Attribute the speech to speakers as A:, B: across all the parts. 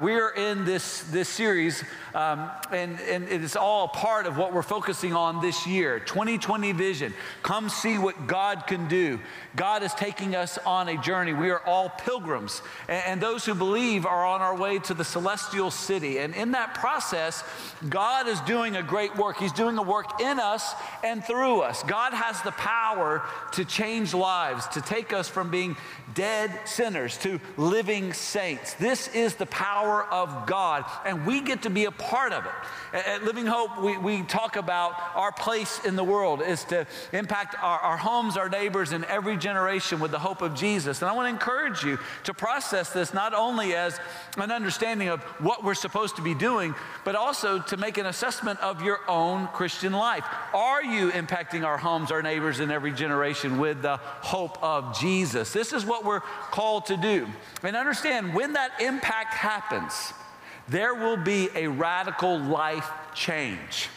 A: We're in this, this series, um, and, and it is all part of what we're focusing on this year 2020 vision. Come see what God can do. God is taking us on a journey. We are all pilgrims, and, and those who believe are on our way to the celestial city. And in that process, God is doing a great work. He's doing a work in us and through us. God has the power to change lives, to take us from being dead sinners to living saints. This is the power power of God, and we get to be a part of it. At Living Hope, we, we talk about our place in the world is to impact our, our homes, our neighbors, and every generation with the hope of Jesus. And I want to encourage you to process this not only as an understanding of what we're supposed to be doing, but also to make an assessment of your own Christian life. Are you impacting our homes, our neighbors, and every generation with the hope of Jesus? This is what we're called to do. And understand when that impact happens, happens, there will be a radical life change.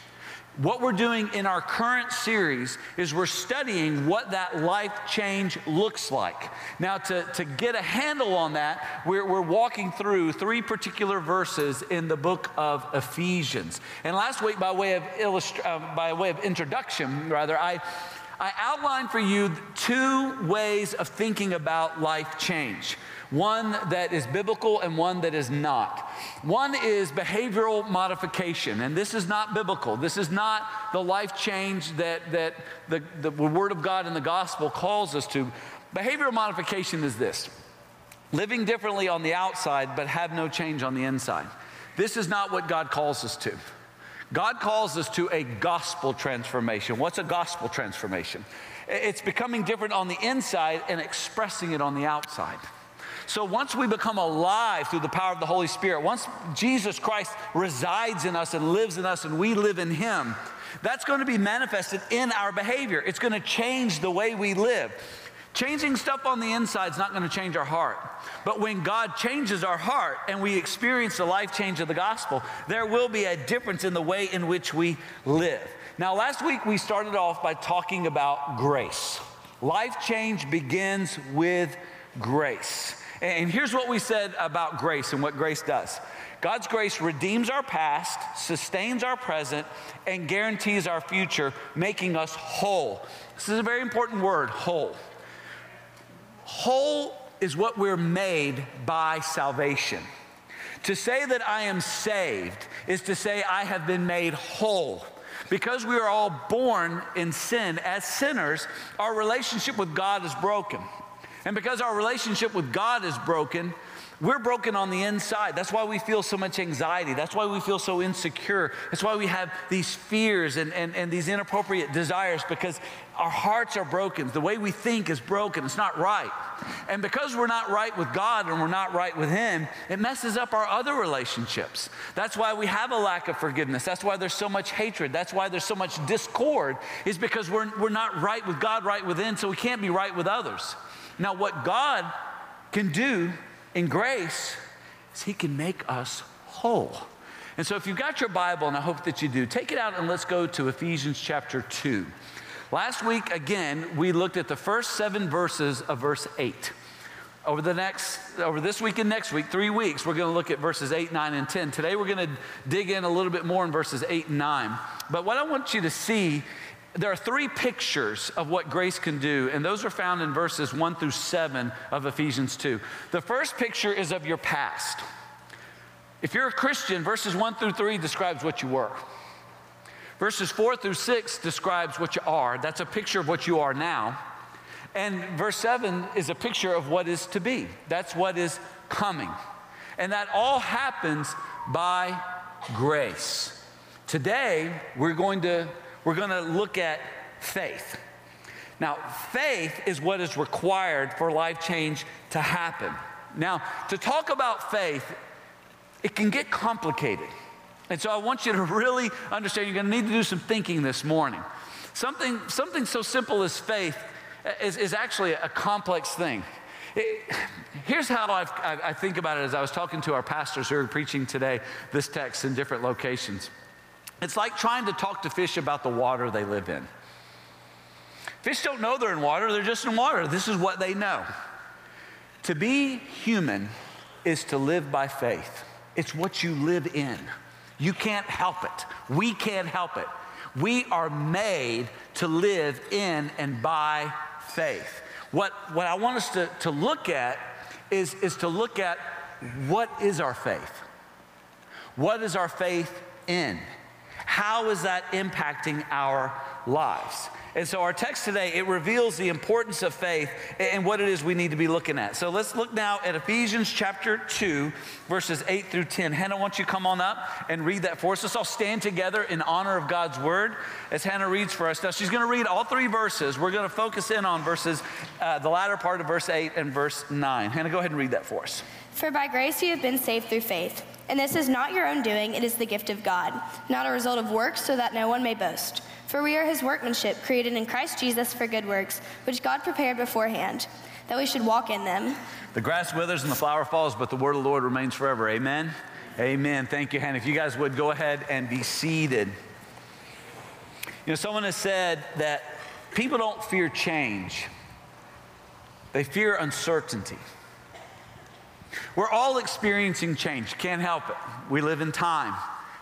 A: What we're doing in our current series is we're studying what that life change looks like. Now, to, to get a handle on that, we're, we're walking through three particular verses in the book of Ephesians. And last week, by way of, illustri- uh, by way of introduction, rather, I, I outlined for you two ways of thinking about life change one that is biblical and one that is not. One is behavioral modification, and this is not biblical. This is not the life change that, that the, the Word of God and the gospel calls us to. Behavioral modification is this living differently on the outside, but have no change on the inside. This is not what God calls us to. God calls us to a gospel transformation. What's a gospel transformation? It's becoming different on the inside and expressing it on the outside. So once we become alive through the power of the Holy Spirit, once Jesus Christ resides in us and lives in us and we live in Him, that's going to be manifested in our behavior. It's going to change the way we live. Changing stuff on the inside is not going to change our heart. But when God changes our heart and we experience the life change of the gospel, there will be a difference in the way in which we live. Now, last week we started off by talking about grace. Life change begins with grace. And here's what we said about grace and what grace does God's grace redeems our past, sustains our present, and guarantees our future, making us whole. This is a very important word whole. Whole is what we're made by salvation. To say that I am saved is to say I have been made whole. Because we are all born in sin as sinners, our relationship with God is broken. And because our relationship with God is broken, we're broken on the inside. That's why we feel so much anxiety. That's why we feel so insecure. That's why we have these fears and, and, and these inappropriate desires because our hearts are broken. The way we think is broken. It's not right. And because we're not right with God and we're not right with Him, it messes up our other relationships. That's why we have a lack of forgiveness. That's why there's so much hatred. That's why there's so much discord, is because we're, we're not right with God, right within, so we can't be right with others. Now, what God can do in grace is He can make us whole. And so, if you've got your Bible, and I hope that you do, take it out and let's go to Ephesians chapter 2. Last week, again, we looked at the first seven verses of verse 8. Over the next, over this week and next week, three weeks, we're going to look at verses 8, 9, and 10. Today, we're going to dig in a little bit more in verses 8 and 9. But what I want you to see there are three pictures of what grace can do, and those are found in verses 1 through 7 of Ephesians 2. The first picture is of your past. If you're a Christian, verses 1 through 3 describes what you were. Verses 4 through 6 describes what you are. That's a picture of what you are now. And verse 7 is a picture of what is to be. That's what is coming. And that all happens by grace. Today, we're going to we're going to look at faith. Now, faith is what is required for life change to happen. Now, to talk about faith, it can get complicated. And so I want you to really understand you're going to need to do some thinking this morning. Something, something so simple as faith uh, is, is actually a complex thing. It, here's how I've, i think about it as I was talking to our pastors who are preaching today this text in different locations. It's like trying to talk to fish about the water they live in. Fish don't know they're in water, they're just in water. This is what they know. To be human is to live by faith. it's what you live in. You can't help it. We can't help it. We are made to live in and by faith. What, what I want us to, to look at is, is to look at what is our faith? What is our faith in? How is that impacting our lives? And so our text today, it reveals the importance of faith and what it is we need to be looking at. So let's look now at Ephesians chapter 2, verses 8 through 10. Hannah, why don't you come on up and read that for us? Let's all stand together in honor of God's word as Hannah reads for us. Now, she's going to read all three verses. We're going to focus in on verses, uh, the latter part of verse 8 and verse 9. Hannah, go ahead and read that for us.
B: For by grace you have been saved through faith. And this is not your own doing, it is the gift of God, not a result of works, so that no one may boast. For we are his workmanship, created in Christ Jesus for good works, which God prepared beforehand, that we should walk in them.
A: The grass withers and the flower falls, but the word of the Lord remains forever. Amen. Amen. Thank you, Hannah. If you guys would go ahead and be seated. You know, someone has said that people don't fear change, they fear uncertainty. We're all experiencing change, can't help it. We live in time,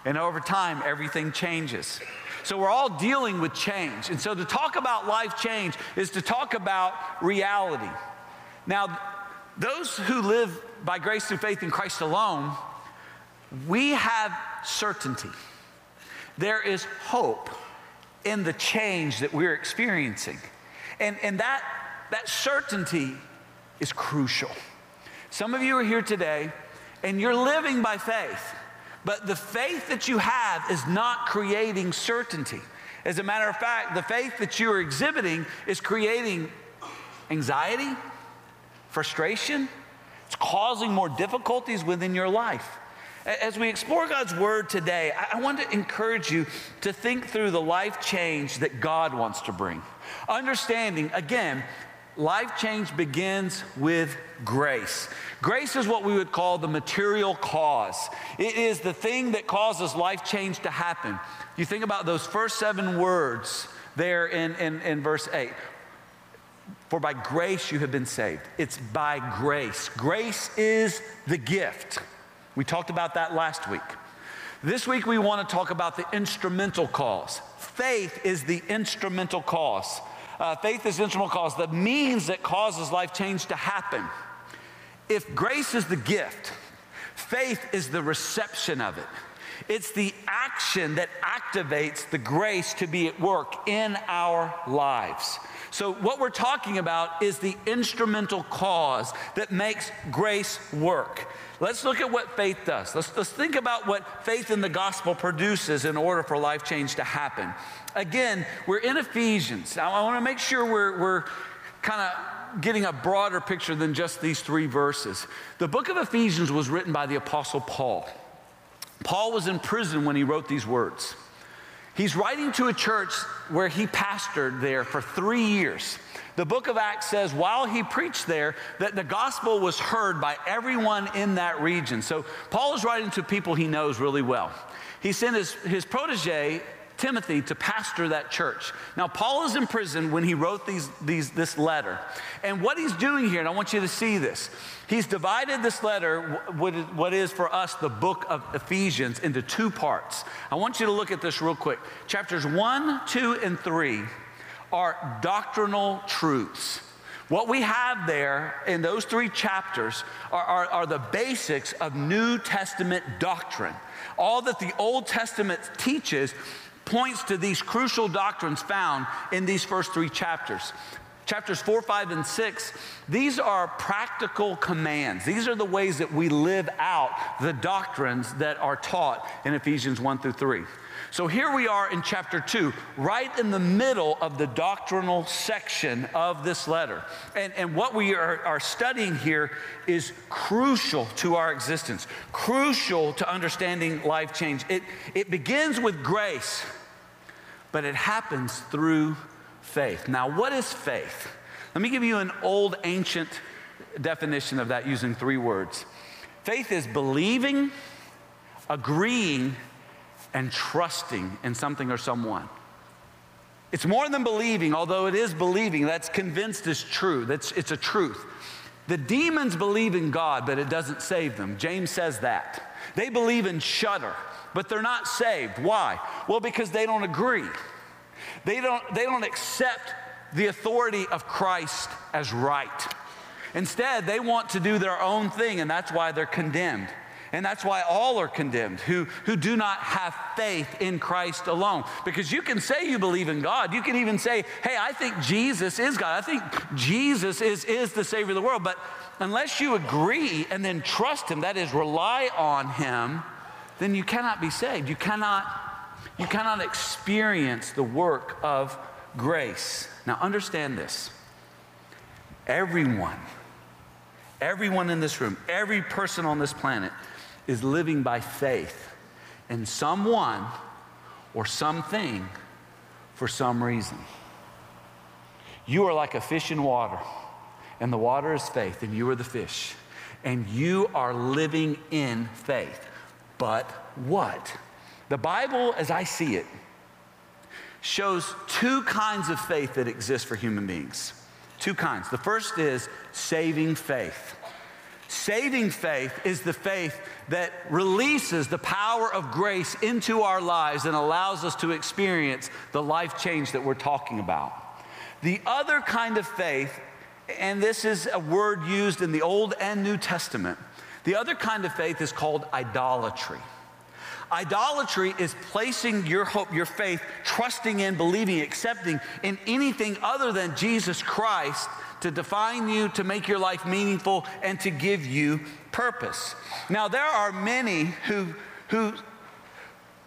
A: and over time, everything changes. So we're all dealing with change. And so to talk about life change is to talk about reality. Now, those who live by grace through faith in Christ alone, we have certainty. There is hope in the change that we're experiencing. And, and that, that certainty is crucial. Some of you are here today and you're living by faith. But the faith that you have is not creating certainty. As a matter of fact, the faith that you are exhibiting is creating anxiety, frustration. It's causing more difficulties within your life. As we explore God's word today, I want to encourage you to think through the life change that God wants to bring. Understanding, again, life change begins with grace. Grace is what we would call the material cause. It is the thing that causes life change to happen. You think about those first seven words there in, in, in verse 8. For by grace you have been saved. It's by grace. Grace is the gift. We talked about that last week. This week we want to talk about the instrumental cause. Faith is the instrumental cause. Uh, faith is instrumental cause, the means that causes life change to happen. If grace is the gift, faith is the reception of it. It's the action that activates the grace to be at work in our lives. So, what we're talking about is the instrumental cause that makes grace work. Let's look at what faith does. Let's, let's think about what faith in the gospel produces in order for life change to happen. Again, we're in Ephesians. Now, I want to make sure we're, we're kind of getting a broader picture than just these three verses. The book of Ephesians was written by the Apostle Paul. Paul was in prison when he wrote these words. He's writing to a church where he pastored there for three years. The book of Acts says while he preached there, that the gospel was heard by everyone in that region. So Paul is writing to people he knows really well. He sent his, his protege, Timothy to pastor that church. Now, Paul is in prison when he wrote these, these, this letter. And what he's doing here, and I want you to see this, he's divided this letter, what is for us the book of Ephesians, into two parts. I want you to look at this real quick. Chapters 1, 2, and 3 are doctrinal truths. What we have there in those three chapters are, are, are, the basics of New Testament doctrine. All that the Old Testament teaches points to these crucial doctrines found in these first three chapters. Chapters 4, 5, and 6, these are practical commands. These are the ways that we live out the doctrines that are taught in Ephesians 1 through 3. So here we are in chapter 2, right in the middle of the doctrinal section of this letter. And, and what we are, are studying here is crucial to our existence, crucial to understanding life change. It, it begins with grace, but it happens through faith. Now, what is faith? Let me give you an old ancient definition of that using three words faith is believing, agreeing, and trusting in something or someone. It's more than believing, although it is believing. That's convinced is true. That's, it's a truth. The demons believe in God, but it doesn't save them. James says that. They believe in shudder, but they're not saved. Why? Well, because they don't agree. They don't, they don't accept the authority of Christ as right. Instead, they want to do their own thing, and that's why they're condemned. And that's why all are condemned who, who do not have faith in Christ alone. Because you can say you believe in God. You can even say, hey, I think Jesus is God. I think Jesus is, is the Savior of the world. But unless you agree and then trust Him, that is, rely on Him, then you cannot be saved. You cannot, you cannot experience the work of grace. Now, understand this everyone, everyone in this room, every person on this planet is living by faith in someone or something for some reason. You are like a fish in water, and the water is faith, and you are the fish, and you are living in faith. But what? The Bible, as I see it, shows two kinds of faith that exist for human beings. Two kinds. The first is saving faith. Saving faith is the faith that releases the power of grace into our lives and allows us to experience the life change that we're talking about. The other kind of faith, and this is a word used in the Old and New Testament, the other kind of faith is called idolatry. Idolatry is placing your hope, your faith, trusting in, believing, accepting in anything other than Jesus Christ to define you, to make your life meaningful, and to give you purpose. Now, there are many who, who,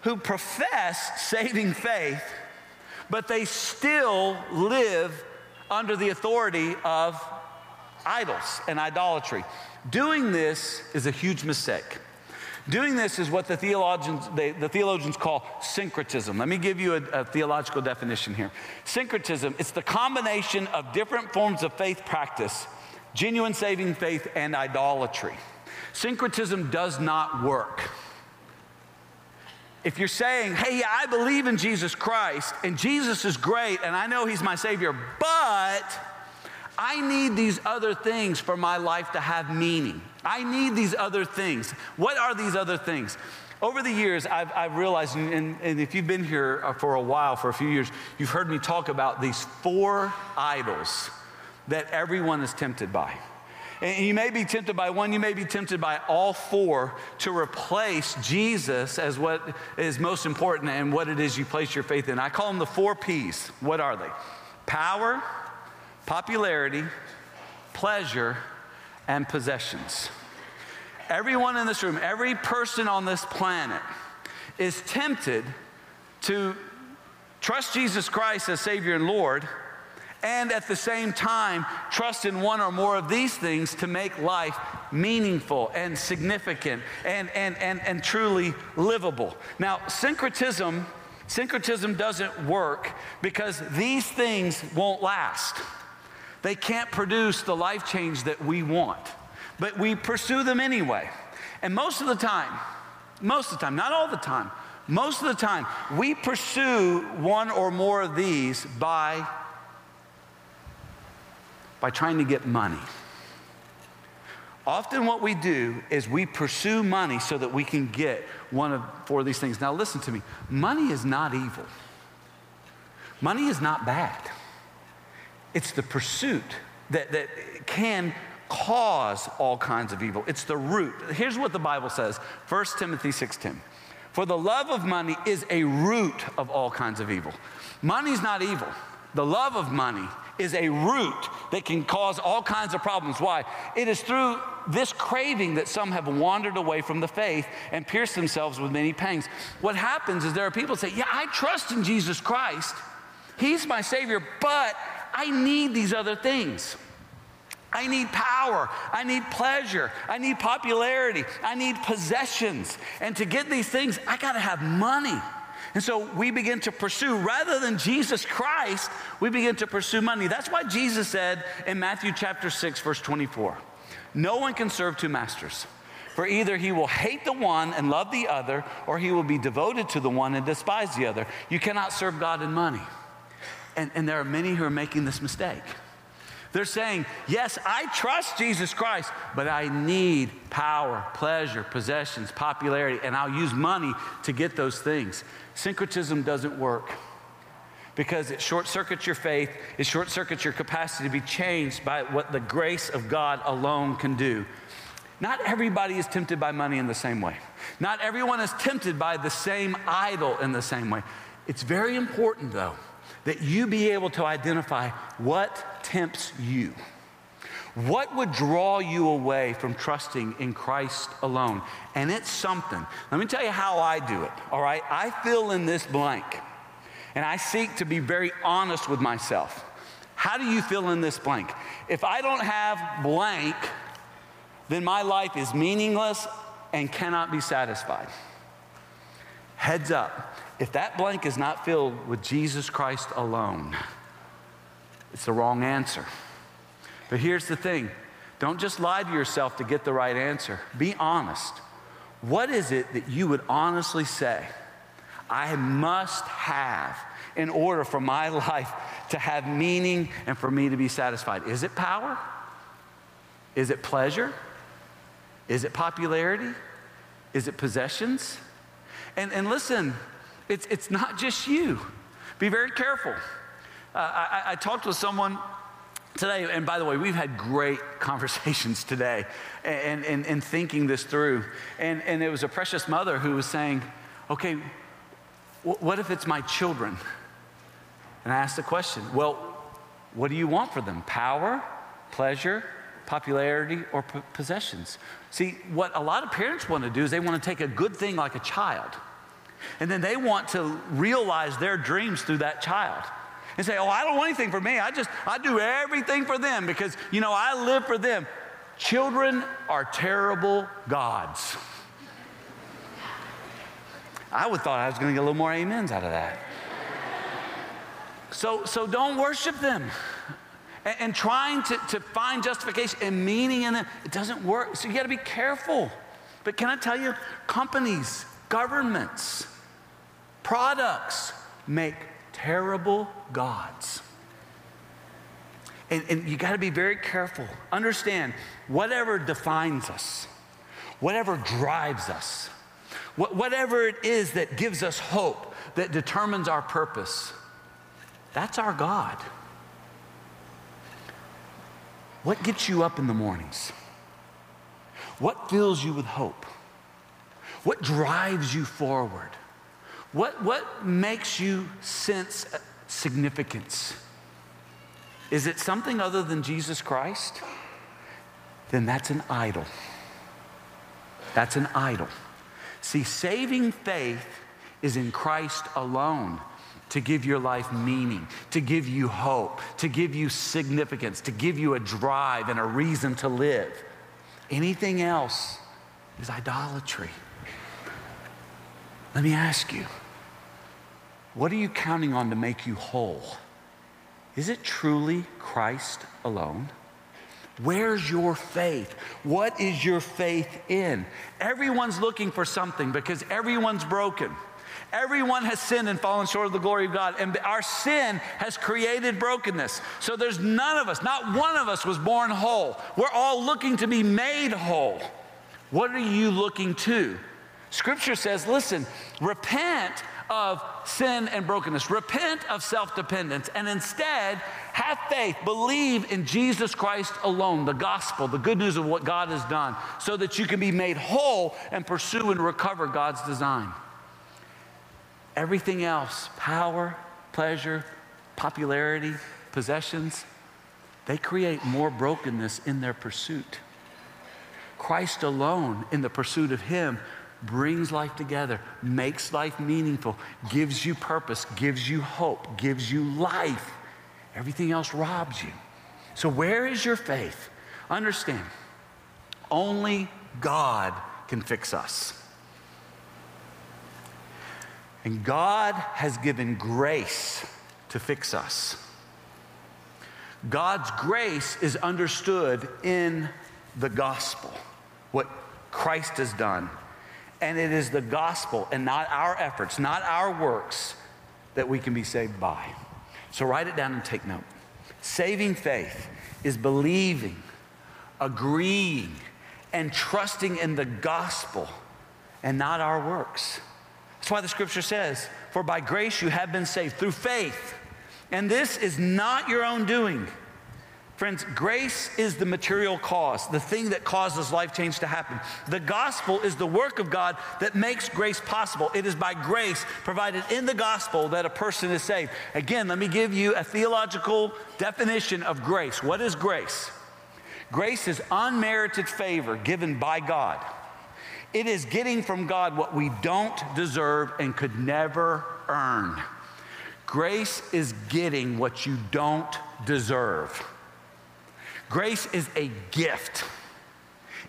A: who profess saving faith, but they still live under the authority of idols and idolatry. Doing this is a huge mistake. Doing this is what the theologians, they, the theologians call syncretism. Let me give you a, a theological definition here. Syncretism, it's the combination of different forms of faith practice, genuine saving faith, and idolatry. Syncretism does not work. If you're saying, hey, I believe in Jesus Christ, and Jesus is great, and I know he's my Savior, but I need these other things for my life to have meaning. I need these other things. What are these other things? Over the years, I've, I've realized, and, and, if you've been here uh, for a while, for a few years, you've heard me talk about these four idols that everyone is tempted by. And you may be tempted by one, you may be tempted by all four to replace Jesus as what is most important and what it is you place your faith in. I call them the four P's. What are they? Power, popularity, pleasure, and possessions. Everyone in this room, every person on this planet is tempted to trust Jesus Christ as Savior and Lord, and at the same time, trust in one or more of these things to make life meaningful and significant and, and, and, and truly livable. Now, syncretism, syncretism doesn't work because these things won't last. They can't produce the life change that we want, but we pursue them anyway. And most of the time, most of the time, not all the time, most of the time, we pursue one or more of these by, by trying to get money. Often, what we do is we pursue money so that we can get one of four of these things. Now, listen to me money is not evil, money is not bad. It's the pursuit that, that can cause all kinds of evil. It's the root. Here's what the Bible says 1 Timothy 6:10. For the love of money is a root of all kinds of evil. Money's not evil. The love of money is a root that can cause all kinds of problems. Why? It is through this craving that some have wandered away from the faith and pierced themselves with many pangs. What happens is there are people say, Yeah, I trust in Jesus Christ. He's my Savior, but I need these other things. I need power. I need pleasure. I need popularity. I need possessions. And to get these things, I got to have money. And so we begin to pursue, rather than Jesus Christ, we begin to pursue money. That's why Jesus said in Matthew chapter 6, verse 24 No one can serve two masters. For either he will hate the one and love the other, or he will be devoted to the one and despise the other. You cannot serve God and money. And, and there are many who are making this mistake. They're saying, Yes, I trust Jesus Christ, but I need power, pleasure, possessions, popularity, and I'll use money to get those things. Syncretism doesn't work because it short circuits your faith, it short circuits your capacity to be changed by what the grace of God alone can do. Not everybody is tempted by money in the same way. Not everyone is tempted by the same idol in the same way. It's very important, though, that you be able to identify what tempts you. What would draw you away from trusting in Christ alone? And it's something. Let me tell you how I do it, all right? I fill in this blank and I seek to be very honest with myself. How do you fill in this blank? If I don't have blank, then my life is meaningless and cannot be satisfied. Heads up, if that blank is not filled with Jesus Christ alone, it's the wrong answer. But here's the thing don't just lie to yourself to get the right answer. Be honest. What is it that you would honestly say, I must have in order for my life to have meaning and for me to be satisfied? Is it power? Is it pleasure? Is it popularity? Is it possessions? And, and listen, it's, it's not just you. Be very careful. Uh, I, I talked with someone today, and by the way, we've had great conversations today and, and, and thinking this through. And, and it was a precious mother who was saying, okay, what if it's my children? And I asked the question, well, what do you want for them? Power, pleasure, popularity, or p- possessions? See, what a lot of parents want to do is they want to take a good thing like a child, and then they want to realize their dreams through that child. And say, oh, I don't want anything for me. I just, I do everything for them because, you know, I live for them. Children are terrible gods. I would thought I was going to get a little more amens out of that. So, so don't worship them. And, and trying to, to find justification and meaning in them, it doesn't work. So you got to be careful. But can I tell you, companies, governments, products make terrible gods. And, and you got to be very careful. Understand, whatever defines us, whatever drives us, whatever it is that gives us hope, that determines our purpose, that's our God. What gets you up in the mornings? What fills you with hope? What drives you forward? What, what makes you sense uh, significance? Is it something other than Jesus Christ? Then that's an idol. That's an idol. See, saving faith is in Christ alone to give your life meaning, to give you hope, to give you significance, to give you a drive and a reason to live. Anything else is idolatry. Let me ask you what are you counting on to make you whole? Is it truly Christ alone? Where's your faith? What is your faith in? Everyone's looking for something because everyone's broken. Everyone has sinned and fallen short of the glory of God, and our sin has created brokenness. So there's none of us, not one of us was born whole. We're all looking to be made whole. What are you looking to? Scripture says, listen, repent of sin and brokenness, repent of self dependence, and instead have faith, believe in Jesus Christ alone, the gospel, the good news of what God has done, so that you can be made whole and pursue and recover God's design. Everything else power, pleasure, popularity, possessions they create more brokenness in their pursuit. Christ alone, in the pursuit of Him, brings life together, makes life meaningful, gives you purpose, gives you hope, gives you life. Everything else robs you. So, where is your faith? Understand, only God can fix us. And God has given grace to fix us. God's grace is understood in the gospel, what Christ has done. And it is the gospel and not our efforts, not our works, that we can be saved by. So write it down and take note. Saving faith is believing, agreeing, and trusting in the gospel and not our works. That's why the scripture says, For by grace you have been saved through faith. And this is not your own doing. Friends, grace is the material cause, the thing that causes life change to happen. The gospel is the work of God that makes grace possible. It is by grace provided in the gospel that a person is saved. Again, let me give you a theological definition of grace. What is grace? Grace is unmerited favor given by God. It is getting from God what we don't deserve and could never earn. Grace is getting what you don't deserve. Grace is a gift.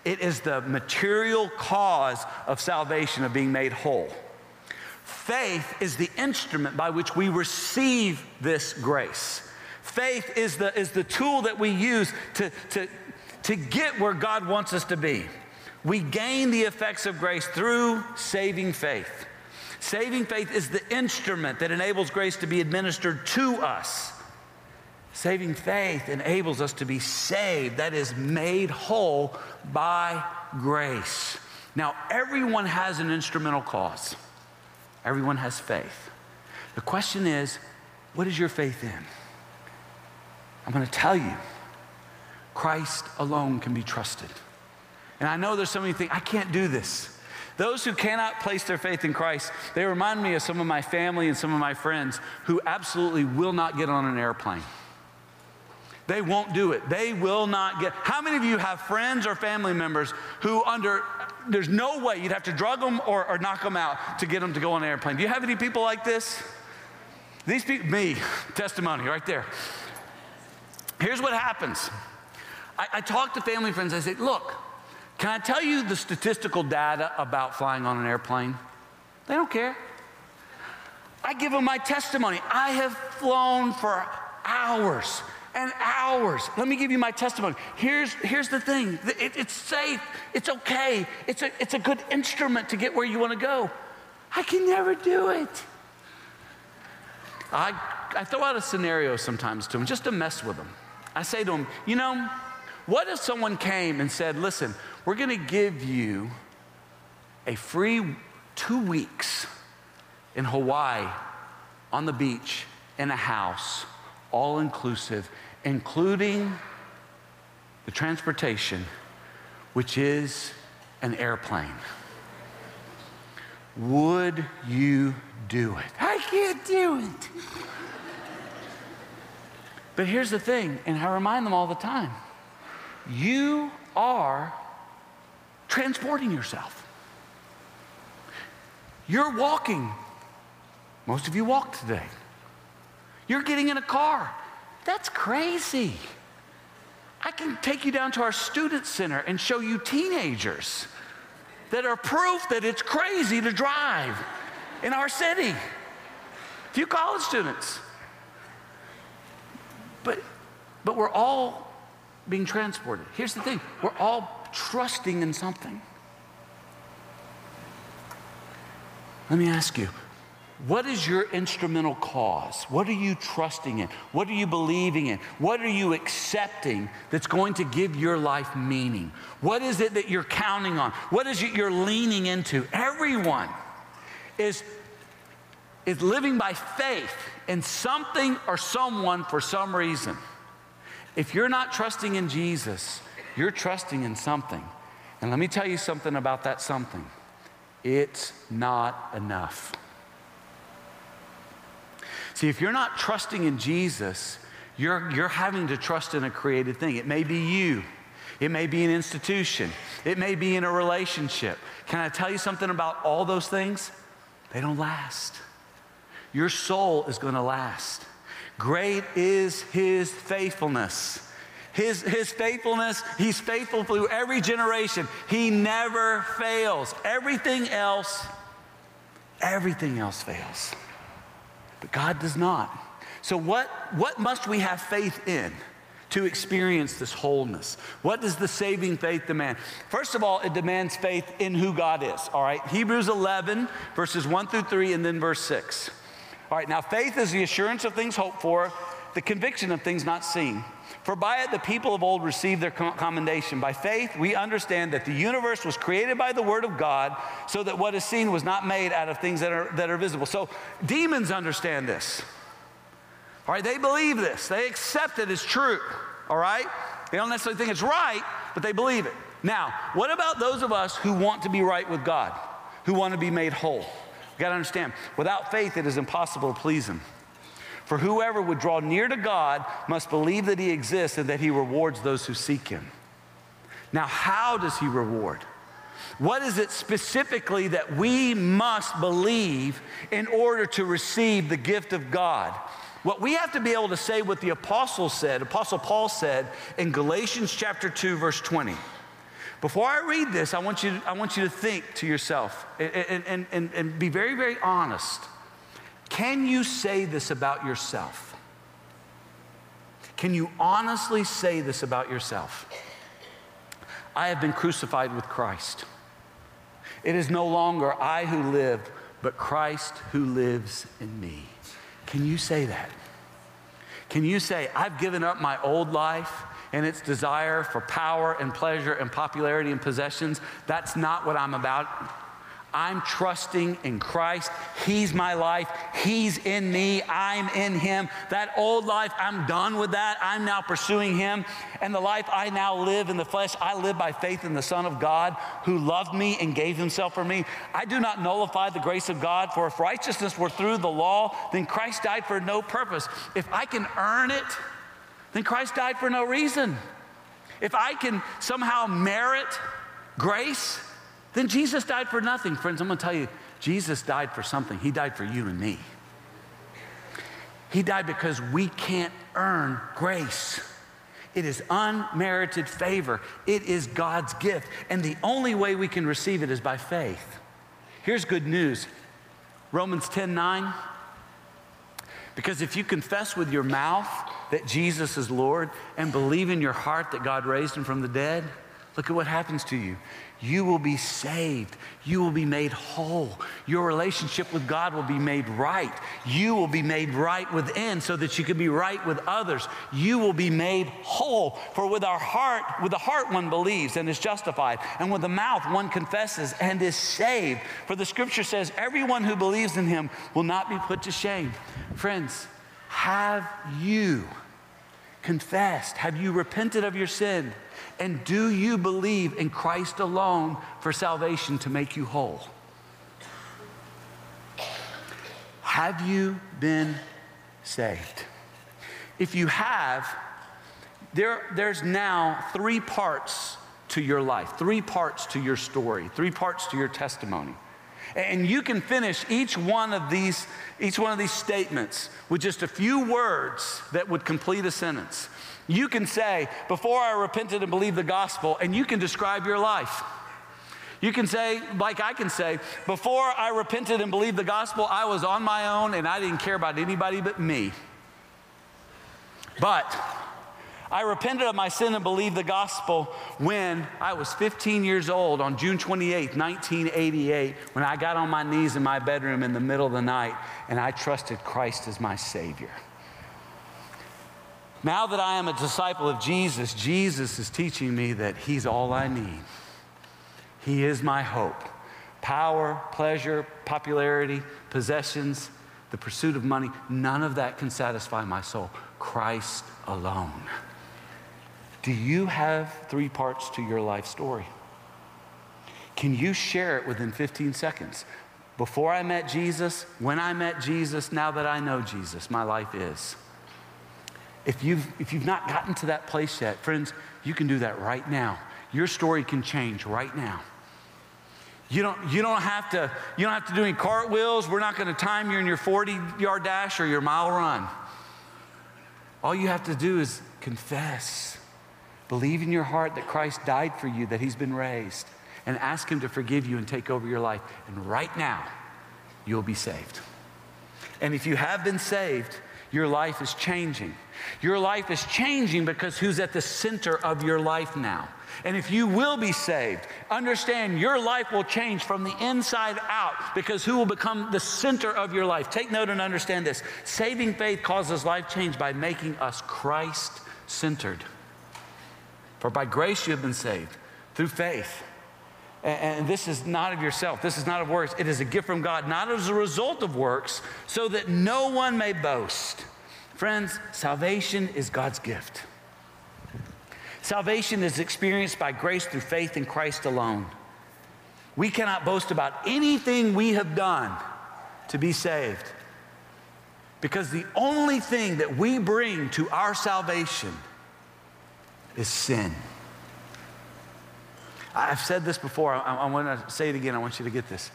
A: It is the material cause of salvation, of being made whole. Faith is the instrument by which we receive this grace. Faith is the, is the tool that we use to, to, to get where God wants us to be. We gain the effects of grace through saving faith. Saving faith is the instrument that enables grace to be administered to us. Saving faith enables us to be saved, that is, made whole by grace. Now, everyone has an instrumental cause, everyone has faith. The question is, what is your faith in? I'm going to tell you, Christ alone can be trusted. And I know there's so many things, I can't do this. Those who cannot place their faith in Christ, they remind me of some of my family and some of my friends who absolutely will not get on an airplane. They won't do it. They will not get. How many of you have friends or family members who, under, there's no way you'd have to drug them or, or knock them out to get them to go on an airplane? Do you have any people like this? These people, me, testimony right there. Here's what happens I, I talk to family friends, I say, look, can I tell you the statistical data about flying on an airplane? They don't care. I give them my testimony. I have flown for hours and hours. Let me give you my testimony. Here's, here's the thing it, it's safe, it's okay, it's a, it's a good instrument to get where you want to go. I can never do it. I, I throw out a scenario sometimes to them just to mess with them. I say to them, you know, what if someone came and said, listen, we're going to give you a free two weeks in Hawaii on the beach in a house, all inclusive, including the transportation, which is an airplane. Would you do it? I can't do it. but here's the thing, and I remind them all the time you are transporting yourself. You're walking. Most of you walk today. You're getting in a car. That's crazy. I can take you down to our student center and show you teenagers that are proof that it's crazy to drive in our city. A few college students. But, but we're all being transported. Here's the thing we're all trusting in something. Let me ask you what is your instrumental cause? What are you trusting in? What are you believing in? What are you accepting that's going to give your life meaning? What is it that you're counting on? What is it you're leaning into? Everyone is, is living by faith in something or someone for some reason. If you're not trusting in Jesus, you're trusting in something. And let me tell you something about that something it's not enough. See, if you're not trusting in Jesus, you're, you're having to trust in a created thing. It may be you, it may be an institution, it may be in a relationship. Can I tell you something about all those things? They don't last. Your soul is going to last. Great is his faithfulness. His, his faithfulness, he's faithful through every generation. He never fails. Everything else, everything else fails. But God does not. So, what, what must we have faith in to experience this wholeness? What does the saving faith demand? First of all, it demands faith in who God is, all right? Hebrews 11, verses 1 through 3, and then verse 6. All right, now faith is the assurance of things hoped for, the conviction of things not seen. For by it the people of old received their commendation. By faith, we understand that the universe was created by the word of God, so that what is seen was not made out of things that are, that are visible. So demons understand this. All right, they believe this, they accept it as true. All right? They don't necessarily think it's right, but they believe it. Now, what about those of us who want to be right with God, who want to be made whole? You got to understand, without faith, it is impossible to please Him. For whoever would draw near to God must believe that He exists and that He rewards those who seek Him. Now, how does He reward? What is it specifically that we must believe in order to receive the gift of God? What we have to be able to say what the apostle said, Apostle Paul said in Galatians chapter 2, verse 20. Before I read this, I want you, I want you to think to yourself and, and, and, and be very, very honest. Can you say this about yourself? Can you honestly say this about yourself? I have been crucified with Christ. It is no longer I who live, but Christ who lives in me. Can you say that? Can you say, I've given up my old life and its desire for power and pleasure and popularity and possessions? That's not what I'm about. I'm trusting in Christ. He's my life. He's in me. I'm in Him. That old life, I'm done with that. I'm now pursuing Him. And the life I now live in the flesh, I live by faith in the Son of God who loved me and gave Himself for me. I do not nullify the grace of God, for if righteousness were through the law, then Christ died for no purpose. If I can earn it, then Christ died for no reason. If I can somehow merit grace, then Jesus died for nothing. Friends, I'm going to tell you, Jesus died for something. He died for you and me. He died because we can't earn grace. It is unmerited favor. It is God's gift. And the only way we can receive it is by faith. Here's good news Romans 10 9. Because if you confess with your mouth that Jesus is Lord and believe in your heart that God raised him from the dead, look at what happens to you you will be saved. You will be made whole. Your relationship with God will be made right. You will be made right within so that you can be right with others. You will be made whole. For with our heart, with the heart one believes and is justified, and with the mouth one confesses and is saved. For the scripture says, everyone who believes in him will not be put to shame. Friends, have you confessed? Have you repented of your sin? And do you believe in Christ alone for salvation to make you whole? Have you been saved? If you have, there, there's now three parts to your life, three parts to your story, three parts to your testimony. And you can finish each one of these, each one of these statements with just a few words that would complete a sentence. You can say, Before I repented and believed the gospel, and you can describe your life. You can say, like I can say, before I repented and believed the gospel, I was on my own and I didn't care about anybody but me. But I repented of my sin and believed the gospel when I was 15 years old on June 28, 1988, when I got on my knees in my bedroom in the middle of the night and I trusted Christ as my Savior. Now that I am a disciple of Jesus, Jesus is teaching me that He's all I need. He is my hope. Power, pleasure, popularity, possessions, the pursuit of money, none of that can satisfy my soul. Christ alone. Do you have three parts to your life story? Can you share it within 15 seconds? Before I met Jesus, when I met Jesus, now that I know Jesus, my life is. If you've, if you've not gotten to that place yet, friends, you can do that right now. Your story can change right now. You don't, you don't have to you don't have to do any cartwheels. We're not going to time you in your 40 yard dash or your mile run. All you have to do is confess. Believe in your heart that Christ died for you, that he's been raised, and ask him to forgive you and take over your life. And right now, you'll be saved. And if you have been saved, your life is changing. Your life is changing because who's at the center of your life now? And if you will be saved, understand your life will change from the inside out because who will become the center of your life? Take note and understand this. Saving faith causes life change by making us Christ centered. For by grace you have been saved through faith. And this is not of yourself. This is not of works. It is a gift from God, not as a result of works, so that no one may boast. Friends, salvation is God's gift. Salvation is experienced by grace through faith in Christ alone. We cannot boast about anything we have done to be saved. Because the only thing that we bring to our salvation is sin. I've said this before. I, I want to say it again. I want you to get this.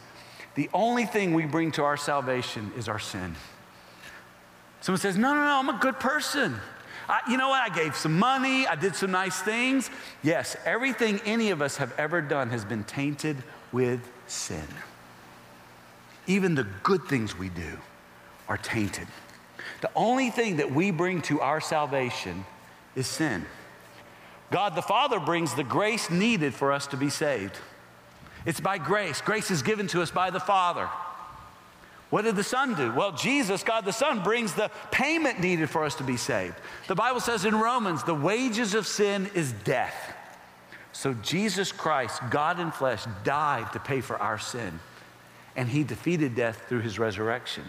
A: The only thing we bring to our salvation is our sin. Someone says, No, no, no, I'm a good person. I, you know what? I gave some money, I did some nice things. Yes, everything any of us have ever done has been tainted with sin. Even the good things we do are tainted. The only thing that we bring to our salvation is sin. God the Father brings the grace needed for us to be saved. It's by grace. Grace is given to us by the Father. What did the Son do? Well, Jesus, God the Son, brings the payment needed for us to be saved. The Bible says in Romans, the wages of sin is death. So Jesus Christ, God in flesh, died to pay for our sin, and he defeated death through his resurrection.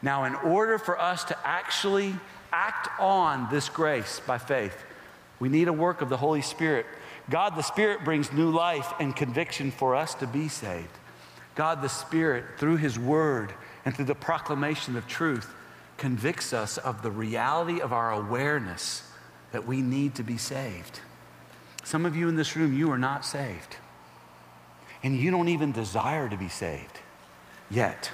A: Now, in order for us to actually act on this grace by faith, we need a work of the Holy Spirit. God the Spirit brings new life and conviction for us to be saved. God the Spirit, through His Word and through the proclamation of truth, convicts us of the reality of our awareness that we need to be saved. Some of you in this room, you are not saved. And you don't even desire to be saved yet.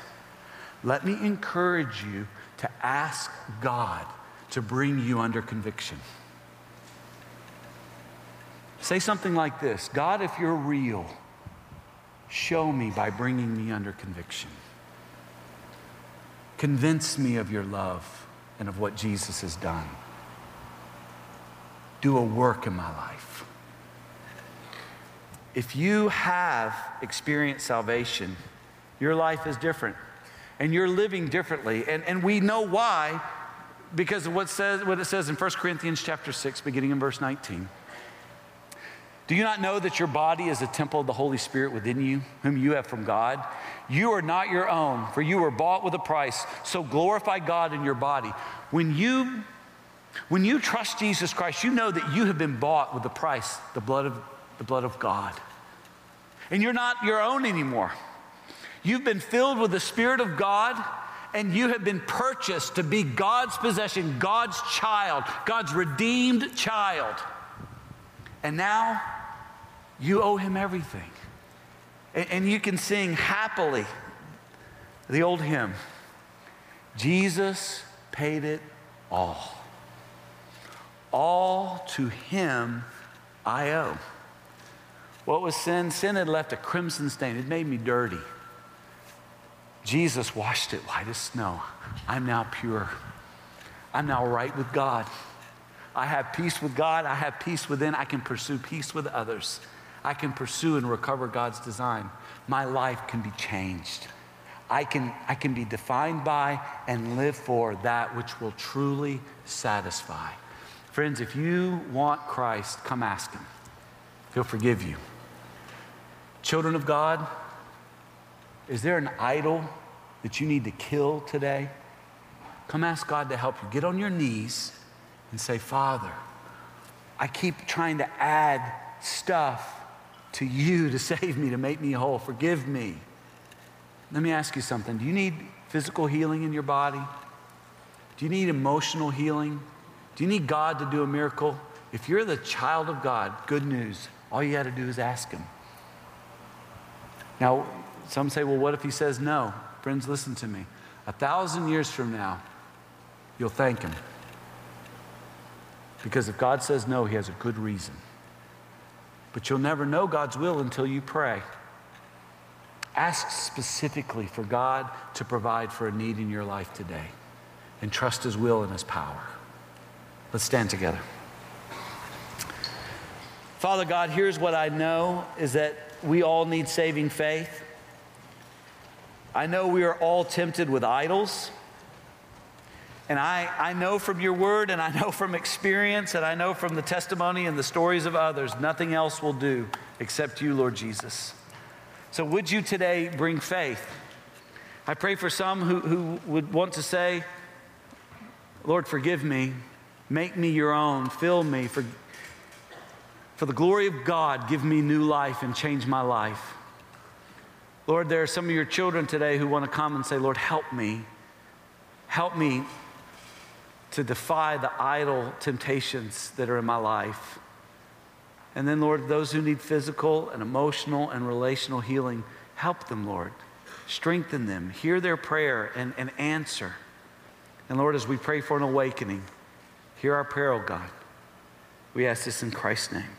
A: Let me encourage you to ask God to bring you under conviction. Say something like this God, if you're real, Show me by bringing me under conviction. Convince me of your love and of what Jesus has done. Do a work in my life. If you have experienced salvation, your life is different and you're living differently. And, and we know why because of what, says, what it says in 1 Corinthians chapter 6, beginning in verse 19. Do you not know that your body is a temple of the Holy Spirit within you, whom you have from God? You are not your own, for you were bought with a price. So glorify God in your body. When you when you trust Jesus Christ, you know that you have been bought with the price, the blood of the blood of God. And you're not your own anymore. You've been filled with the Spirit of God, and you have been purchased to be God's possession, God's child, God's redeemed child. And now you owe him everything. And, and you can sing happily the old hymn Jesus paid it all. All to him I owe. What was sin? Sin had left a crimson stain. It made me dirty. Jesus washed it white as snow. I'm now pure. I'm now right with God. I have peace with God. I have peace within. I can pursue peace with others. I can pursue and recover God's design. My life can be changed. I can, I can be defined by and live for that which will truly satisfy. Friends, if you want Christ, come ask Him. He'll forgive you. Children of God, is there an idol that you need to kill today? Come ask God to help you. Get on your knees and say, Father, I keep trying to add stuff to you to save me, to make me whole. Forgive me. Let me ask you something. Do you need physical healing in your body? Do you need emotional healing? Do you need God to do a miracle? If you're the child of God, good news. All you got to do is ask Him. Now, some say, well, what if He says no? Friends, listen to me. A thousand years from now, you'll thank Him. Because if God says no, He has a good reason. But you'll never know God's will until you pray. Ask specifically for God to provide for a need in your life today and trust His will and His power. Let's stand together. Father God, here's what I know is that we all need saving faith. I know we are all tempted with idols. And I, I know from your word, and I know from experience, and I know from the testimony and the stories of others, nothing else will do except you, Lord Jesus. So, would you today bring faith? I pray for some who, who would want to say, Lord, forgive me, make me your own, fill me. For, for the glory of God, give me new life and change my life. Lord, there are some of your children today who want to come and say, Lord, help me. Help me to defy the idol temptations that are in my life. And then, Lord, those who need physical and emotional and relational healing, help them, Lord. Strengthen them. Hear their prayer and, and answer. And Lord, as we pray for an awakening, hear our prayer, oh God. We ask this in Christ's name.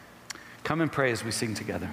A: Come and pray as we sing together.